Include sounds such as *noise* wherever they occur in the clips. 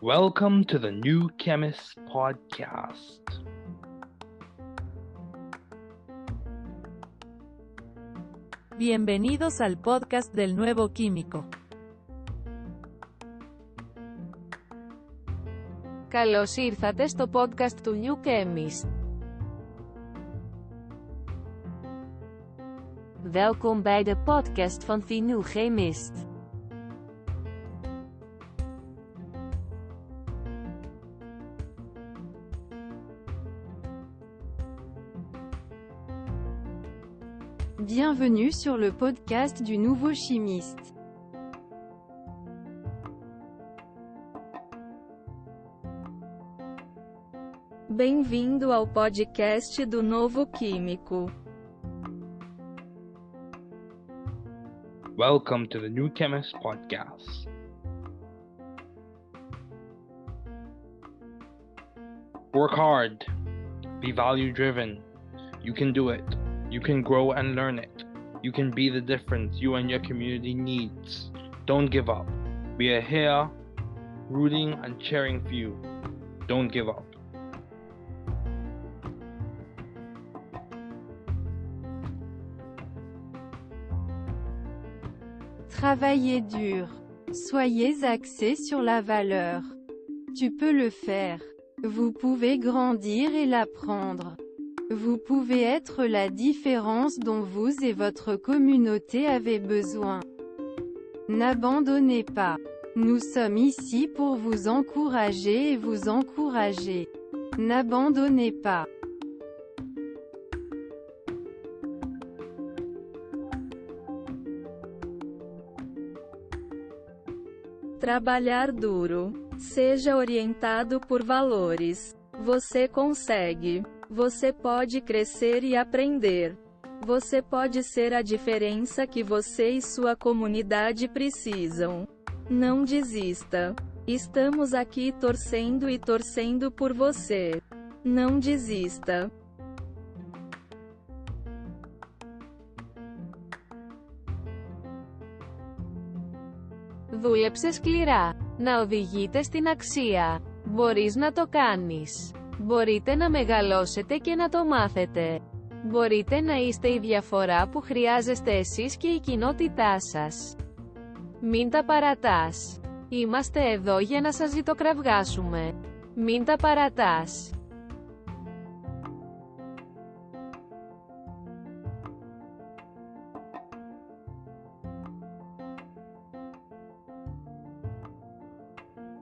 Welcome to the New Chemist Podcast. Bienvenidos al podcast del nuevo químico. Καλώς ήρθατε στο podcast του New Chemist. Podcast Chemist. Bienvenue sur le podcast du nouveau chimiste. Bem-vindo ao podcast do Novo Químico. Welcome to the New Chemist Podcast. Work hard. Be value driven. You can do it. You can grow and learn it. You can be the difference you and your community needs. Don't give up. We are here rooting and cheering for you. Don't give up. Travaillez dur. Soyez axé sur la valeur. Tu peux le faire. Vous pouvez grandir et l'apprendre. Vous pouvez être la différence dont vous et votre communauté avez besoin. N'abandonnez pas. Nous sommes ici pour vous encourager et vous encourager. N'abandonnez pas. Trabalhar duro. Seja orientado por valores. Você consegue. Você pode crescer e aprender. Você pode ser a diferença que você e sua comunidade precisam. Não desista. Estamos aqui torcendo e torcendo por você. Não desista. Δούλεψε σκληρά. Να οδηγείτε στην αξία. Μπορείς να το κάνεις. Μπορείτε να μεγαλώσετε και να το μάθετε. Μπορείτε να είστε η διαφορά που χρειάζεστε εσείς και η κοινότητά σας. Μην τα παρατάς. Είμαστε εδώ για να σας ζητοκραυγάσουμε. Μην τα παρατάς.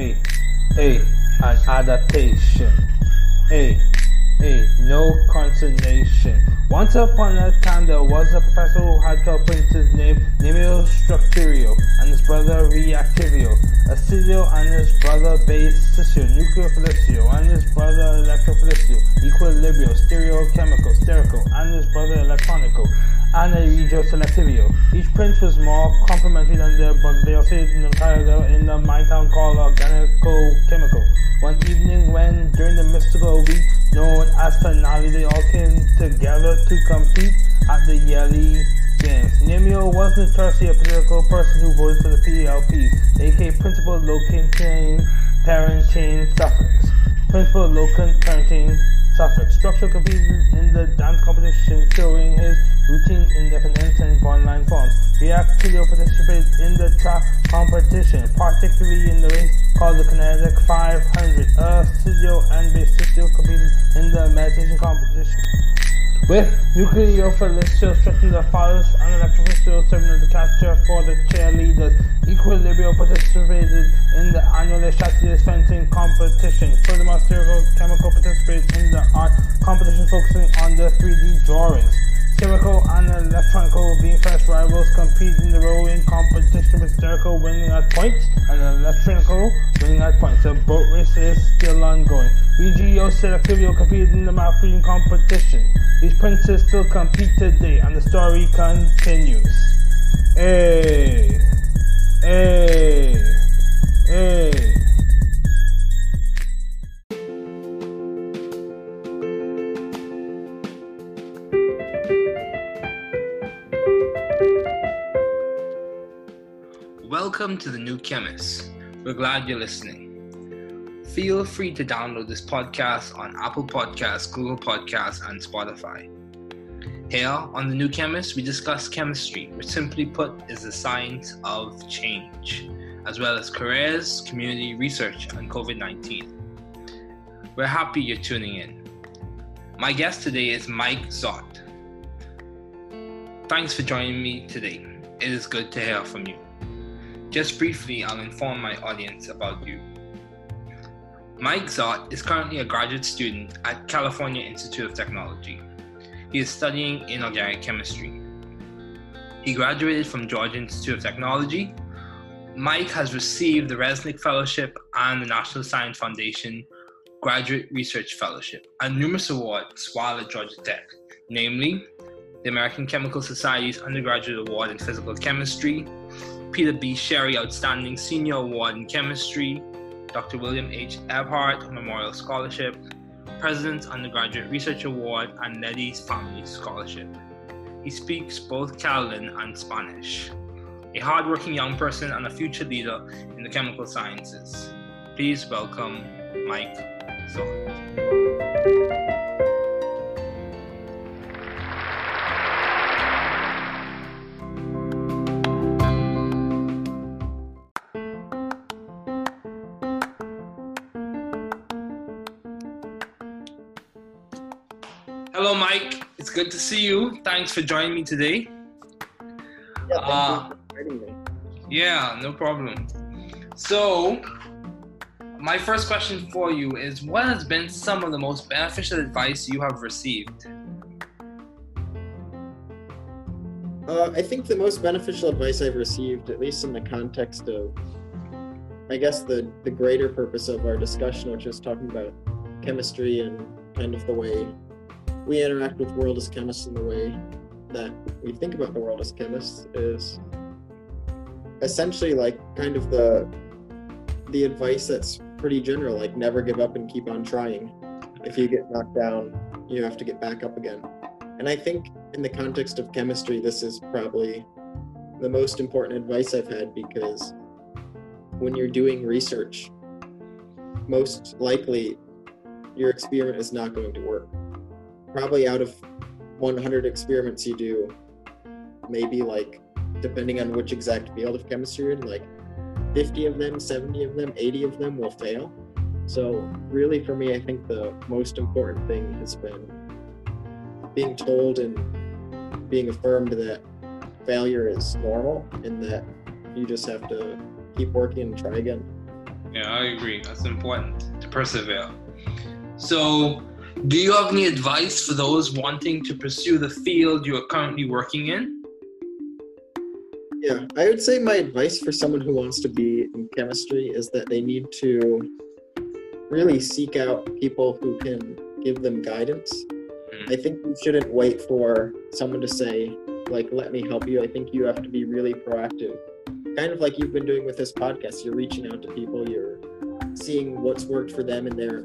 A, an adaptation. A, A, no consternation. Once upon a time there was a professor who had to print his name Nemio Structurio and his brother Reactivio, Acidio and his brother Basisio, Nucleophilicio and his brother Electrophilicio, Equilibrio, Stereochemical, Sterical and his brother Electronico, and a Regio Selectivio. Each prince was more complimentary than their but They also in the in the mine town called Organico Chemical. One evening when during the mystical week known as Finale, they all came together to compete at the yearly games. Nemio was notoriously a political person who voted for the PLP, aka Principal Locating Parenting Suffix. Principal Parenting Suffix. Structure competed in the dance competition, showing his routine independence and online forms. Reactilio participated in the track competition, particularly in the race called the Kinetic 500. Acidio and Basisio competed in the meditation competition. With nuclear Nucleophilicio stretching the fathers and Electrophilicio serving as the catcher for the cheerleaders, Equilibrio participated in the annual Chassis fencing competition. Furthermore, Spherical Chemical participated in the art competition focusing on the 3D drawings. Chemical and Electronical being first rivals compete in the rowing competition with Spherical winning at points and Electronical winning at points. The boat race is still ongoing. Regio Selectivio competed in the map competition. These princes still compete today and the story continues. Hey, hey, hey. Welcome to the New Chemist. We're glad you're listening. Feel free to download this podcast on Apple Podcasts, Google Podcasts, and Spotify. Here on The New Chemist, we discuss chemistry, which simply put is the science of change, as well as careers, community research, and COVID 19. We're happy you're tuning in. My guest today is Mike Zott. Thanks for joining me today. It is good to hear from you. Just briefly, I'll inform my audience about you. Mike Zott is currently a graduate student at California Institute of Technology. He is studying inorganic chemistry. He graduated from Georgia Institute of Technology. Mike has received the Resnick Fellowship and the National Science Foundation Graduate Research Fellowship and numerous awards while at Georgia Tech, namely the American Chemical Society's Undergraduate Award in Physical Chemistry, Peter B. Sherry Outstanding Senior Award in Chemistry, Dr. William H. Eberhardt Memorial Scholarship, President's Undergraduate Research Award, and Neddy's Family Scholarship. He speaks both Catalan and Spanish. A hardworking young person and a future leader in the chemical sciences. Please welcome Mike Zott. It's good to see you. Thanks for joining me today. Yeah, Uh, me. Yeah, no problem. So, my first question for you is what has been some of the most beneficial advice you have received? Uh, I think the most beneficial advice I've received, at least in the context of, I guess, the, the greater purpose of our discussion, which is talking about chemistry and kind of the way we interact with world as chemists in the way that we think about the world as chemists, is essentially like kind of the the advice that's pretty general, like never give up and keep on trying. If you get knocked down, you have to get back up again. And I think in the context of chemistry, this is probably the most important advice I've had because when you're doing research, most likely your experiment is not going to work. Probably out of 100 experiments you do, maybe like, depending on which exact field of chemistry you're in, like 50 of them, 70 of them, 80 of them will fail. So, really, for me, I think the most important thing has been being told and being affirmed that failure is normal and that you just have to keep working and try again. Yeah, I agree. That's important to persevere. So, do you have any advice for those wanting to pursue the field you are currently working in? Yeah, I would say my advice for someone who wants to be in chemistry is that they need to really seek out people who can give them guidance. Mm. I think you shouldn't wait for someone to say, like, let me help you. I think you have to be really proactive. Kind of like you've been doing with this podcast. You're reaching out to people, you're seeing what's worked for them in their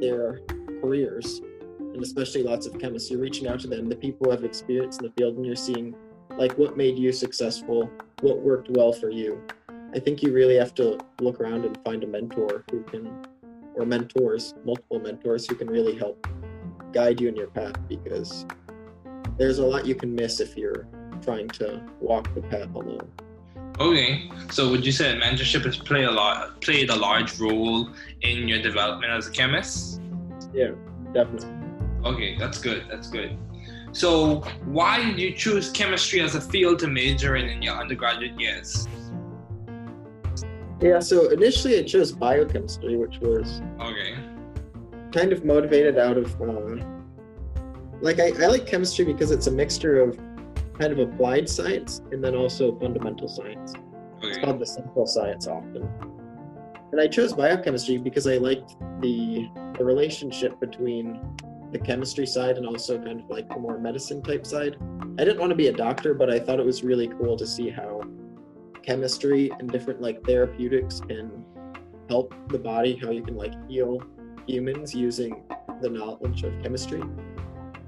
their careers, and especially lots of chemists. You're reaching out to them, the people who have experience in the field, and you're seeing like what made you successful, what worked well for you. I think you really have to look around and find a mentor who can, or mentors, multiple mentors who can really help guide you in your path because there's a lot you can miss if you're trying to walk the path alone. Okay, so would you say mentorship has played a lot played a large role in your development as a chemist? Yeah, definitely. Okay, that's good. That's good. So, why did you choose chemistry as a field to major in in your undergraduate years? Yeah, so initially I chose biochemistry, which was Okay. kind of motivated out of uh, like I, I like chemistry because it's a mixture of kind of applied science and then also fundamental science. It's called the central science often. And I chose biochemistry because I liked the the relationship between the chemistry side and also kind of like the more medicine type side. I didn't want to be a doctor, but I thought it was really cool to see how chemistry and different like therapeutics can help the body, how you can like heal humans using the knowledge of chemistry.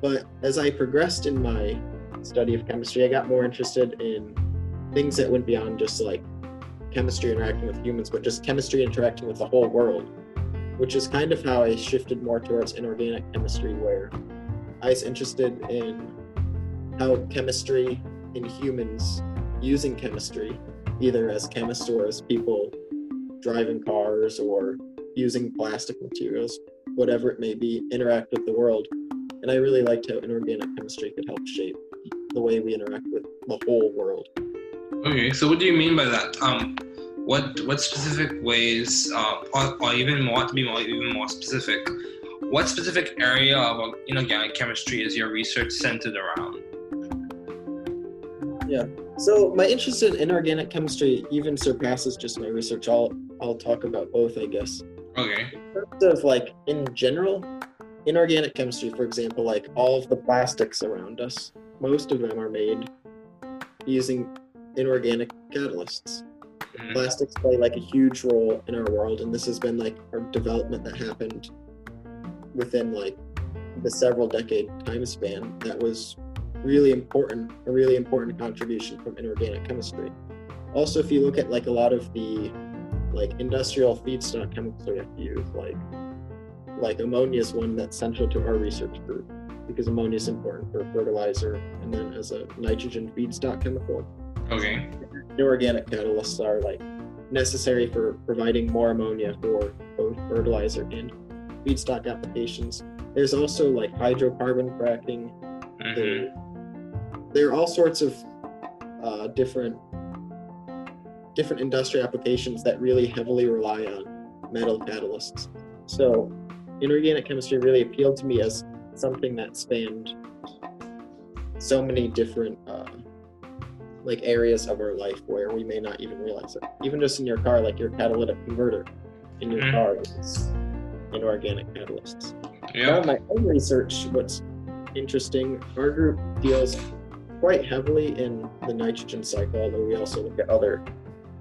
But as I progressed in my study of chemistry, I got more interested in things that went beyond just like chemistry interacting with humans, but just chemistry interacting with the whole world, which is kind of how I shifted more towards inorganic chemistry, where I was interested in how chemistry in humans using chemistry, either as chemists or as people driving cars or using plastic materials, whatever it may be, interact with the world. And I really liked how inorganic chemistry could help shape the way we interact with the whole world. Okay. So, what do you mean by that? Um, what what specific ways, uh, or, or even more to be more even more specific, what specific area of inorganic chemistry is your research centered around? Yeah. So my interest in inorganic chemistry even surpasses just my research. I'll I'll talk about both, I guess. Okay. In terms of like in general, inorganic chemistry, for example, like all of the plastics around us, most of them are made using inorganic catalysts. Mhm. Plastics play like a huge role in our world, and this has been like our development that happened within like the several decade time span that was really important, a really important contribution from inorganic chemistry. Also, if you look at like a lot of the like industrial feedstock chemicals we have to use, like like ammonia is one that's central to our research group because ammonia is important for fertilizer and then as a nitrogen feedstock chemical. Okay. Inorganic catalysts are like necessary for providing more ammonia for both fertilizer and feedstock applications. There's also like hydrocarbon cracking. Mhm. There, there are all sorts of uh, different different industrial applications that really heavily rely on metal catalysts. So, inorganic chemistry really appealed to me as something that spanned so many different uh, like areas of our life where we may not even realize it. Even just in your car, like your catalytic converter in your Mhm. car is inorganic catalysts. Yeah. Now, my own research, what's interesting, our group deals quite heavily in the nitrogen cycle, although we also look at other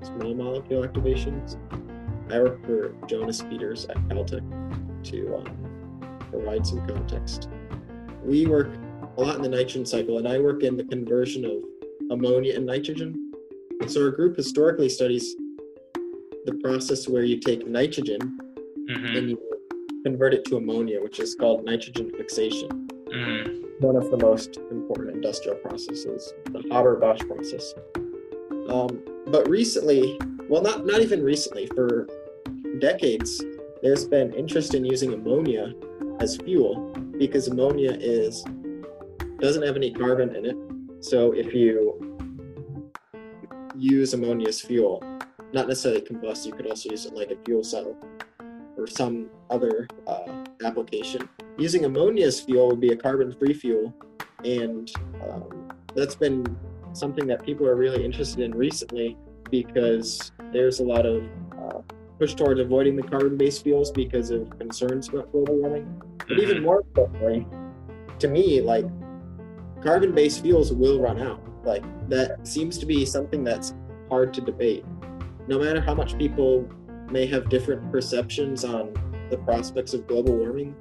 small molecule activations. I work for Jonas Peters at Caltech to um, provide some context. We work a lot in the nitrogen cycle, and I work in the conversion of ammonia and nitrogen. So our group historically studies the process where you take nitrogen Mhm. and you convert it to ammonia, which is called nitrogen fixation. Mhm. One of the most important industrial processes, the Haber-Bosch process. Um, but recently, well, not not even recently, for decades, there's been interest in using ammonia as fuel because ammonia is doesn't have any carbon in it. So if you use ammonia as fuel, not necessarily combust. You could also use it like a fuel cell or some other uh, application. Using ammonia as fuel would be a carbon-free fuel, and um, that's been something that people are really interested in recently because there's a lot of uh, push towards avoiding the carbon-based fuels because of concerns about global warming. But even more importantly, to me, like carbon-based fuels will run out. Like that seems to be something that's hard to debate. No matter how much people may have different perceptions on the prospects of global warming,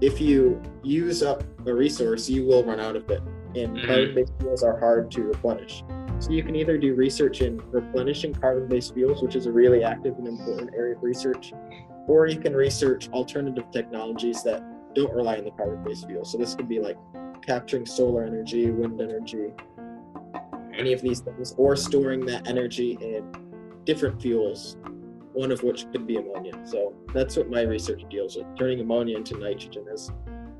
if you use up a resource, you will run out of it. And Mhm. carbon-based fuels are hard to replenish. So you can either do research in replenishing carbon-based fuels, which is a really active and important area of research, or you can research alternative technologies that don't rely on the carbon-based fuel. So this could be like capturing solar energy, wind energy, any of these things, or storing that energy in different fuels, one of which could be ammonia. So that's what my research deals with, turning ammonia into nitrogen as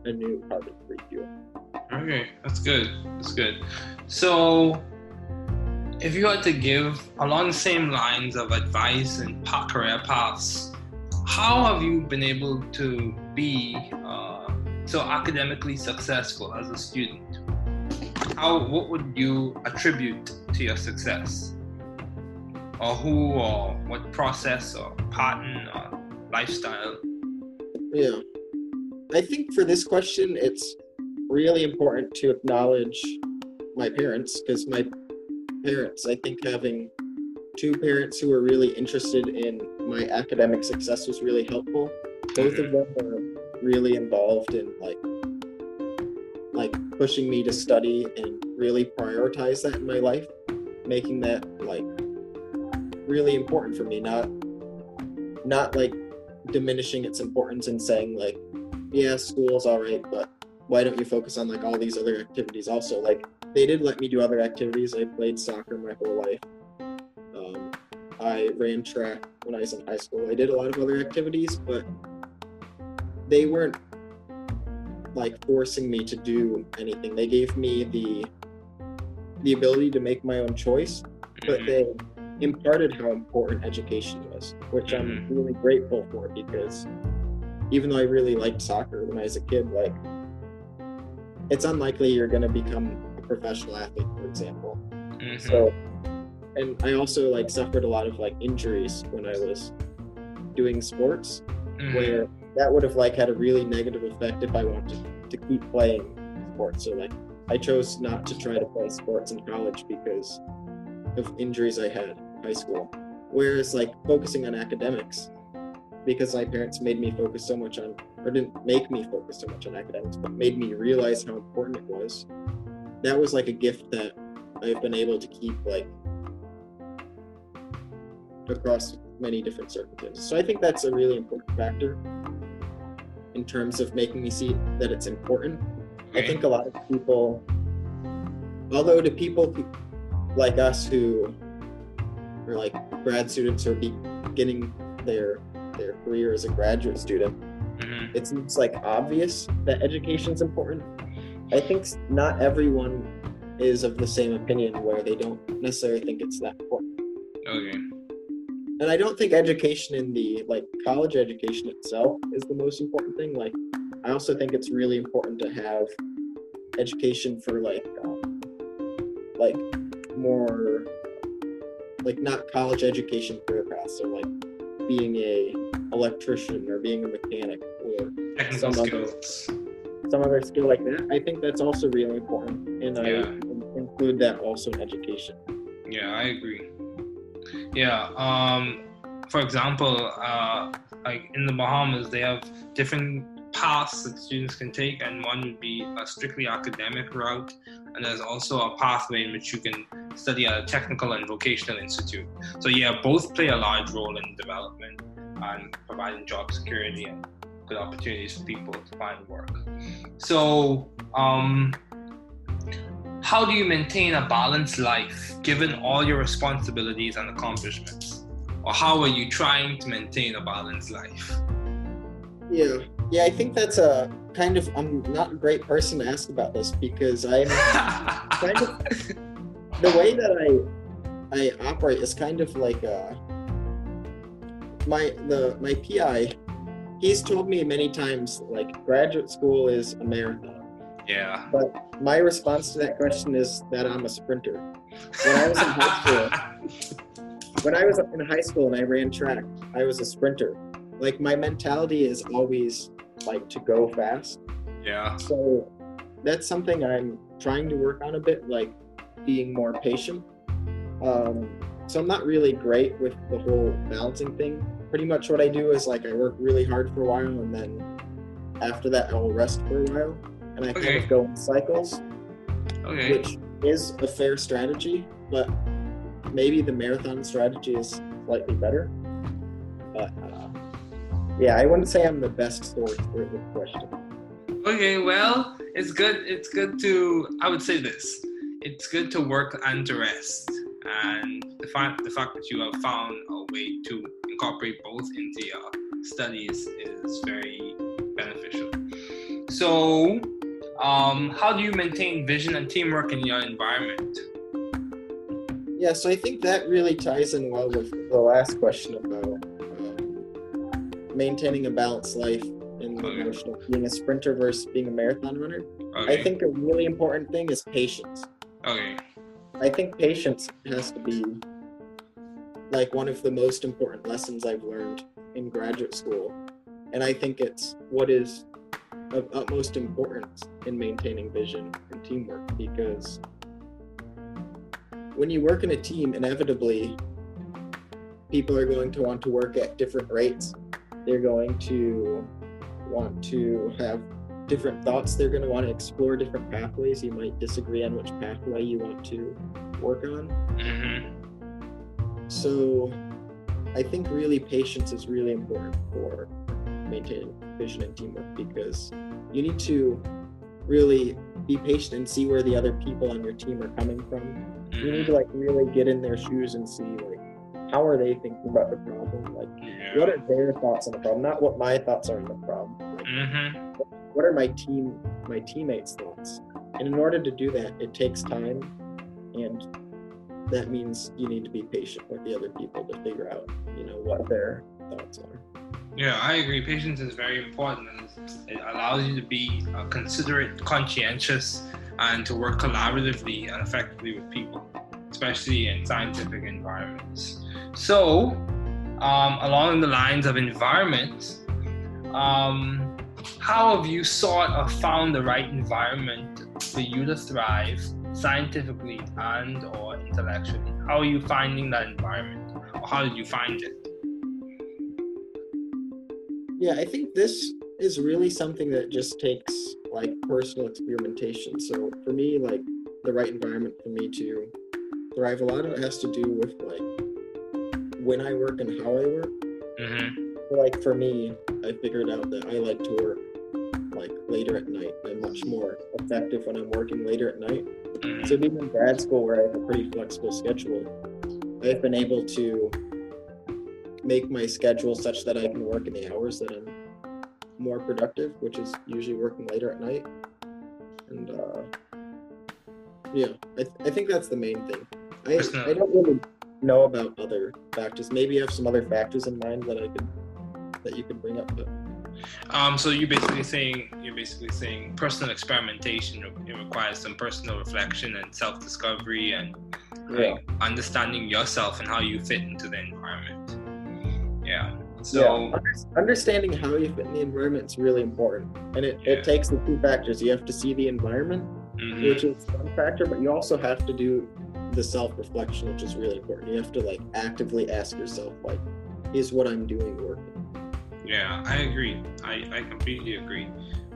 a new carbon-free fuel. Okay, that's good. That's good. So, if you had to give along the same lines of advice and career paths, how have you been able to be so academically successful as a student? How what would you attribute to your success? Or who or what process or pattern or lifestyle? Yeah. I think for this question, it's really important to acknowledge my parents because my parents, I think having two parents who were really interested in my academic success was really helpful. Both of mm-hmm. them were really involved in like like pushing me to study and really prioritize that in my life, making that like really important for me, not not like diminishing its importance and saying like yeah school's all right but why don't you focus on like all these other activities also? Like they did let me do other activities. I played soccer my whole life. Um, i ran track when i was in high school. I did a lot of other activities but they weren't like forcing me to do anything they gave me the the ability to make my own choice but they imparted how important education was, which I'm really grateful for because even though I really liked soccer when I was a kid, like it's unlikely you're going to become a professional athlete, for example. Mhm. So, and I also like suffered a lot of like injuries when I was doing sports, Mhm. where that would have like had a really negative effect if I wanted to keep playing sports. So like I chose not to try to play sports in college because of injuries I had in high school. Whereas like focusing on academics, because my parents made me focus so much on, or didn't make me focus so much on academics, but made me realize how important it was. That was like a gift that I've been able to keep like across many different circumstances. So I think that's a really important factor in terms of making me see that it's important. I think a lot of people, although to people like us who are like grad students or beginning their their career as a graduate student, Mhm. it seems like obvious that education is important. I think not everyone is of the same opinion where they don't necessarily think it's that important. Okay. And I don't think education in the like college education itself is the most important thing. Like, I also think it's really important to have education for like, um, like more, like not college education career paths, so like being a electrician or being a mechanic or Technical Some other- some other skill like that. I think that's also really important, and I Yeah. in- include that also in education. Yeah, I agree. Yeah. Um, for example, uh, like in the Bahamas, they have different paths that students can take, and one would be a strictly academic route, and there's also a pathway in which you can study at a technical and vocational institute. So yeah, both play a large role in development and providing job security and good opportunities for people to find work. So, um, how do you maintain a balanced life given all your responsibilities and accomplishments? Or how are you trying to maintain a balanced life? Yeah, yeah. I think that's a kind of. I'm not a great person to ask about this because I'm *laughs* kind of the way that I I operate is kind of like uh my the my PI. He's told me many times like graduate school is a marathon. Yeah. But my response to that question is that I'm a sprinter. When I was in high school, *laughs* when I was in high school and I ran track, I was a sprinter. Like my mentality is always like to go fast. yeah. So that's something I'm trying to work on a bit, like being more patient. Um, so I'm not really great with the whole balancing thing. Pretty much what I do is like I work really hard for a while and then after that I'll rest for a while and I kind of go in cycles, Okay. which is a fair strategy, but maybe the marathon strategy is slightly better. But uh, yeah, I wouldn't say I'm the best source for this question. Okay, well, it's good. It's good to. I would say this. It's good to work and to rest, and the fact the fact that you have found a way to incorporate both into your studies is very beneficial. So, um, how do you maintain vision and teamwork in your environment? Yeah, so I think that really ties in well with the last question about um, maintaining a balanced life in the Okay. notion of being a sprinter versus being a marathon runner. Okay. I think a really important thing is patience. Okay. I think patience has to be like one of the most important lessons I've learned in graduate school. And I think it's what is of utmost importance in maintaining vision and teamwork because when you work in a team, inevitably people are going to want to work at different rates. They're going to want to have different thoughts. They're going to want to explore different pathways. You might disagree on which pathway you want to work on. Mm-hmm. So I think really patience is really important for maintaining vision and teamwork because you need to really be patient and see where the other people on your team are coming from. You need to like really get in their shoes and see like how are they thinking about the problem? Like Yeah. what are their thoughts on the problem? Not what my thoughts are on the problem. Like, Mm-hmm. what are my team my teammates thoughts and in order to do that it takes time and that means you need to be patient with the other people to figure out you know what their thoughts are Yeah, I agree. Patience is very important, and it allows you to be uh, considerate, conscientious, and to work collaboratively and effectively with people, especially in scientific environments. So, um, along the lines of environment, um, how have you sought or found the right environment for you to thrive scientifically and or intellectually? How are you finding that environment, or how did you find it? Yeah i think this is really something that just takes like personal experimentation so for me like the right environment for me to thrive a lot of it has to do with like when i work and how i work Mm-hmm. like for me, I figured out that I like to work like later at night. I'm much more effective when I'm working later at night. Mm-hmm. So being in grad school where I have a pretty flexible schedule, I've been able to make my schedule such that I can work in the hours that I'm more productive, which is usually working later at night. And uh, yeah, I, th- I think that's the main thing. I, I don't really know about other factors. Maybe you have some other factors in mind that I could that you could bring up. But Um, so you're basically saying you're basically saying personal experimentation it requires some personal reflection and self-discovery and yeah, like, understanding yourself and how you fit into the environment. Yeah. yeah. So Under- understanding how you fit in the environment is really important, and it, Yeah. it takes the two factors. You have to see the environment, mhm. which is one factor, but you also have to do the self-reflection, which is really important. You have to like actively ask yourself, like, is what I'm doing working? Yeah, I agree. I, I completely agree.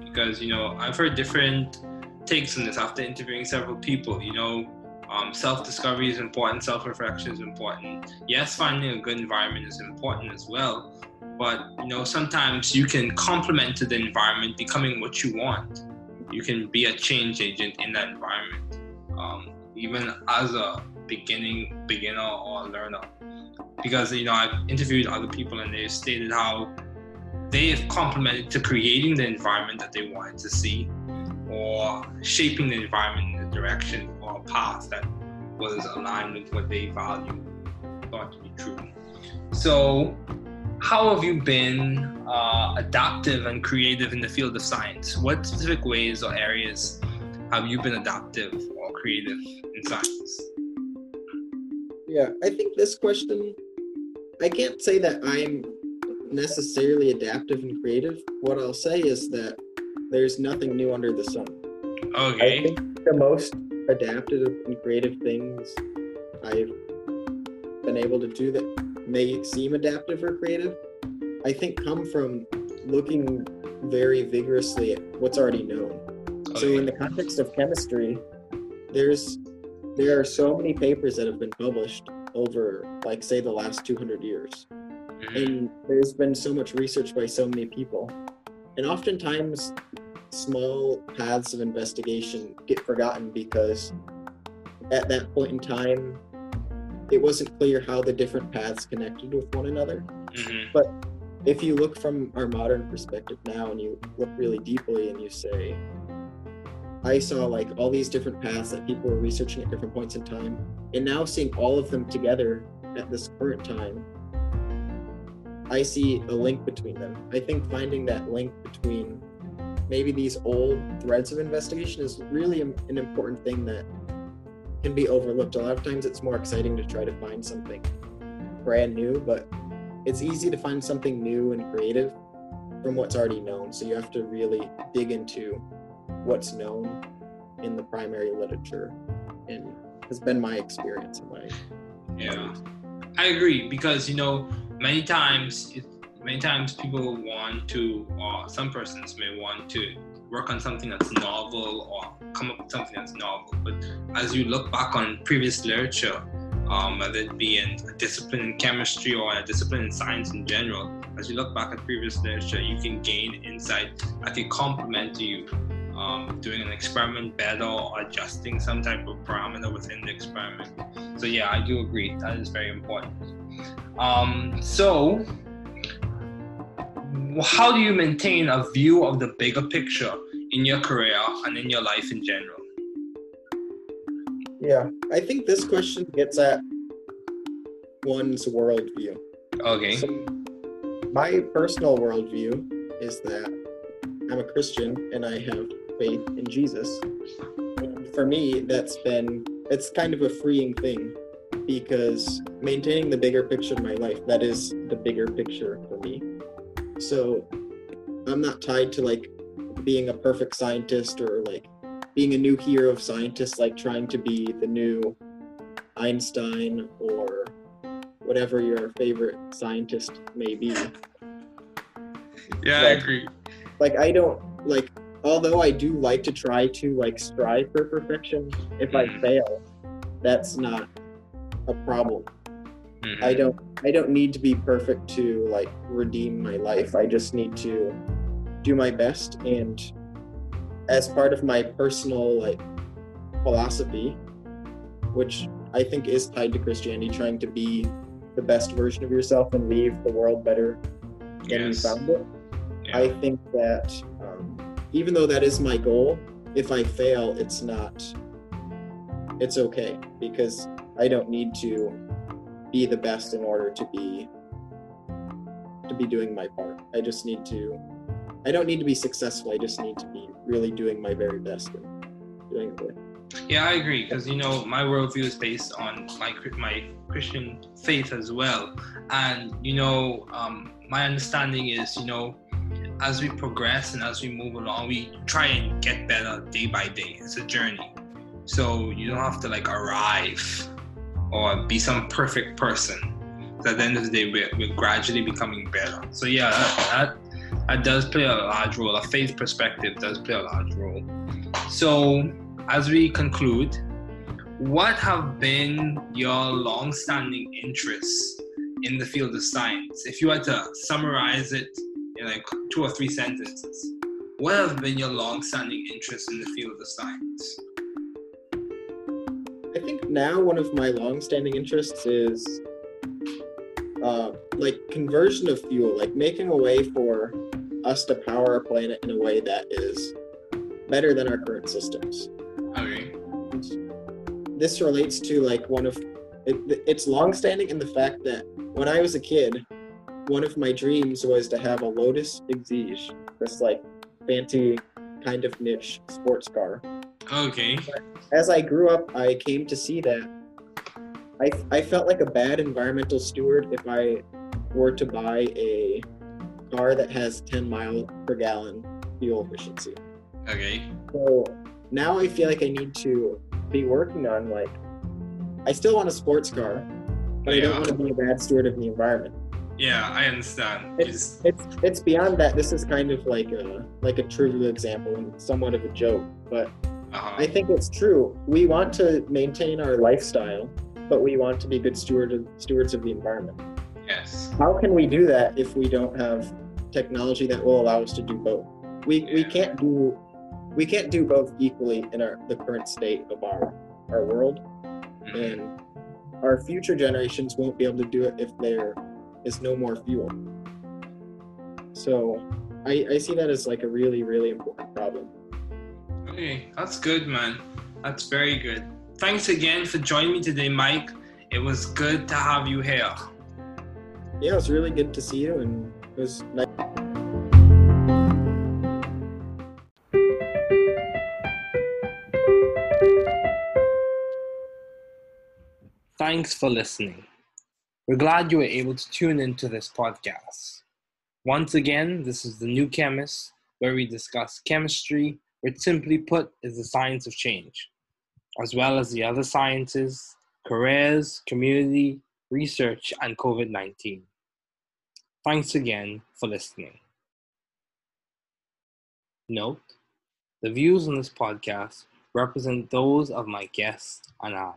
Because, you know, I've heard different takes on this after interviewing several people. You know, um, self discovery is important, self reflection is important. Yes, finding a good environment is important as well. But, you know, sometimes you can complement to the environment becoming what you want. You can be a change agent in that environment, um, even as a beginning beginner or learner. Because, you know, I've interviewed other people and they've stated how they have complemented to creating the environment that they wanted to see or shaping the environment in the direction or path that was aligned with what they value, thought to be true. So, how have you been uh, adaptive and creative in the field of science? What specific ways or areas have you been adaptive or creative in science? Yeah, I think this question, I can't say that I'm necessarily adaptive and creative. What I'll say is that there's nothing new under the sun. Okay. I think the most adaptive and creative things I've been able to do that may seem adaptive or creative, I think come from looking very vigorously at what's already known. Okay. So in the context of chemistry, there's there are so many papers that have been published over like say the last 200 years Mhm. and there's been so much research by so many people and oftentimes small paths of investigation get forgotten because at that point in time it wasn't clear how the different paths connected with one another Mhm. if you look from our modern perspective now and you look really deeply and you say i saw like all these different paths that people were researching at different points in time and now seeing all of them together at this current time i see a link between them. I think finding that link between maybe these old threads of investigation is really an an important thing that can be overlooked. A lot of times it's more exciting to try to find something brand new but it's easy to find something new and creative from what's already known. So you have to really dig into what's known in the primary literature, and has been my experience in my Yeah, I agree because you know many times, many times people want to, or some persons may want to work on something that's novel or come up with something that's novel. But as you look back on previous literature, um, whether it be in a discipline in chemistry or a discipline in science in general, as you look back at previous literature, you can gain insight that can complement you um, doing an experiment better or adjusting some type of parameter within the experiment. So yeah, I do agree. That is very important. Um, so, how do you maintain a view of the bigger picture in your career and in your life in general? yeah. I think this question gets at one's worldview. Okay. So my personal worldview is that I'm a Christian and I have faith in Jesus. And for me, that's been it's kind of a freeing thing because maintaining the bigger picture of my life, that is the bigger picture for me. So I'm not tied to like being a perfect scientist or like being a new hero of scientists, like trying to be the new Einstein or whatever your favorite scientist may be. Yeah, I agree. Like I don't like although I do like to try to like strive for perfection, if I Mhm. fail, that's not a problem. Mm-hmm. I don't I don't need to be perfect to like redeem my life. I just need to do my best and as part of my personal like philosophy, which I think is tied to Christianity, trying to be the best version of yourself and leave the world better than Yes. you found it. Yeah. I think that um, even though that is my goal, if I fail, it's not. It's okay because I don't need to be the best in order to be to be doing my part. I just need to. I don't need to be successful. I just need to be really doing my very best and doing it with. Yeah, I agree because you know my worldview is based on my my Christian faith as well, and you know um, my understanding is you know as we progress and as we move along, we try and get better day by day. It's a journey, so you don't have to like arrive or be some perfect person. So at the end of the day, we're, we're gradually becoming better. So yeah, that, that that does play a large role. A faith perspective does play a large role. So as we conclude, what have been your long-standing interests in the field of science? If you had to summarize it in like two or three sentences, what have been your long-standing interests in the field of science? I think now one of my long-standing interests is uh, like conversion of fuel, like making a way for us to power our planet in a way that is better than our current systems. Okay. this relates to like one of it, it's longstanding in the fact that when I was a kid, one of my dreams was to have a Lotus Exige, this like fancy kind of niche sports car. Okay. As I grew up, I came to see that I, I felt like a bad environmental steward if I were to buy a car that has 10 mile per gallon fuel efficiency. Okay. So now I feel like I need to be working on like I still want a sports car, but I don't want to be a bad steward of the environment. Yeah, I understand. It's it's it's beyond that. This is kind of like a like a trivial example and somewhat of a joke, but uh-huh. I think it's true. We want to maintain our lifestyle, but we want to be good steward of, stewards of the environment. yes. How can we do that if we don't have technology that will allow us to do both? We we can't do we can't do both equally in our the current state of our our world, Mhm. and our future generations won't be able to do it if there is no more fuel. So I, I see that as like a really really important problem. Okay, that's good, man. That's very good. Thanks again for joining me today, Mike. It was good to have you here. Yeah, it was really good to see you, and it was nice. Thanks for listening. We're glad you were able to tune into this podcast. Once again, this is The New Chemist, where we discuss chemistry, which simply put is the science of change, as well as the other sciences, careers, community, research, and COVID 19. Thanks again for listening. Note the views on this podcast represent those of my guests and I.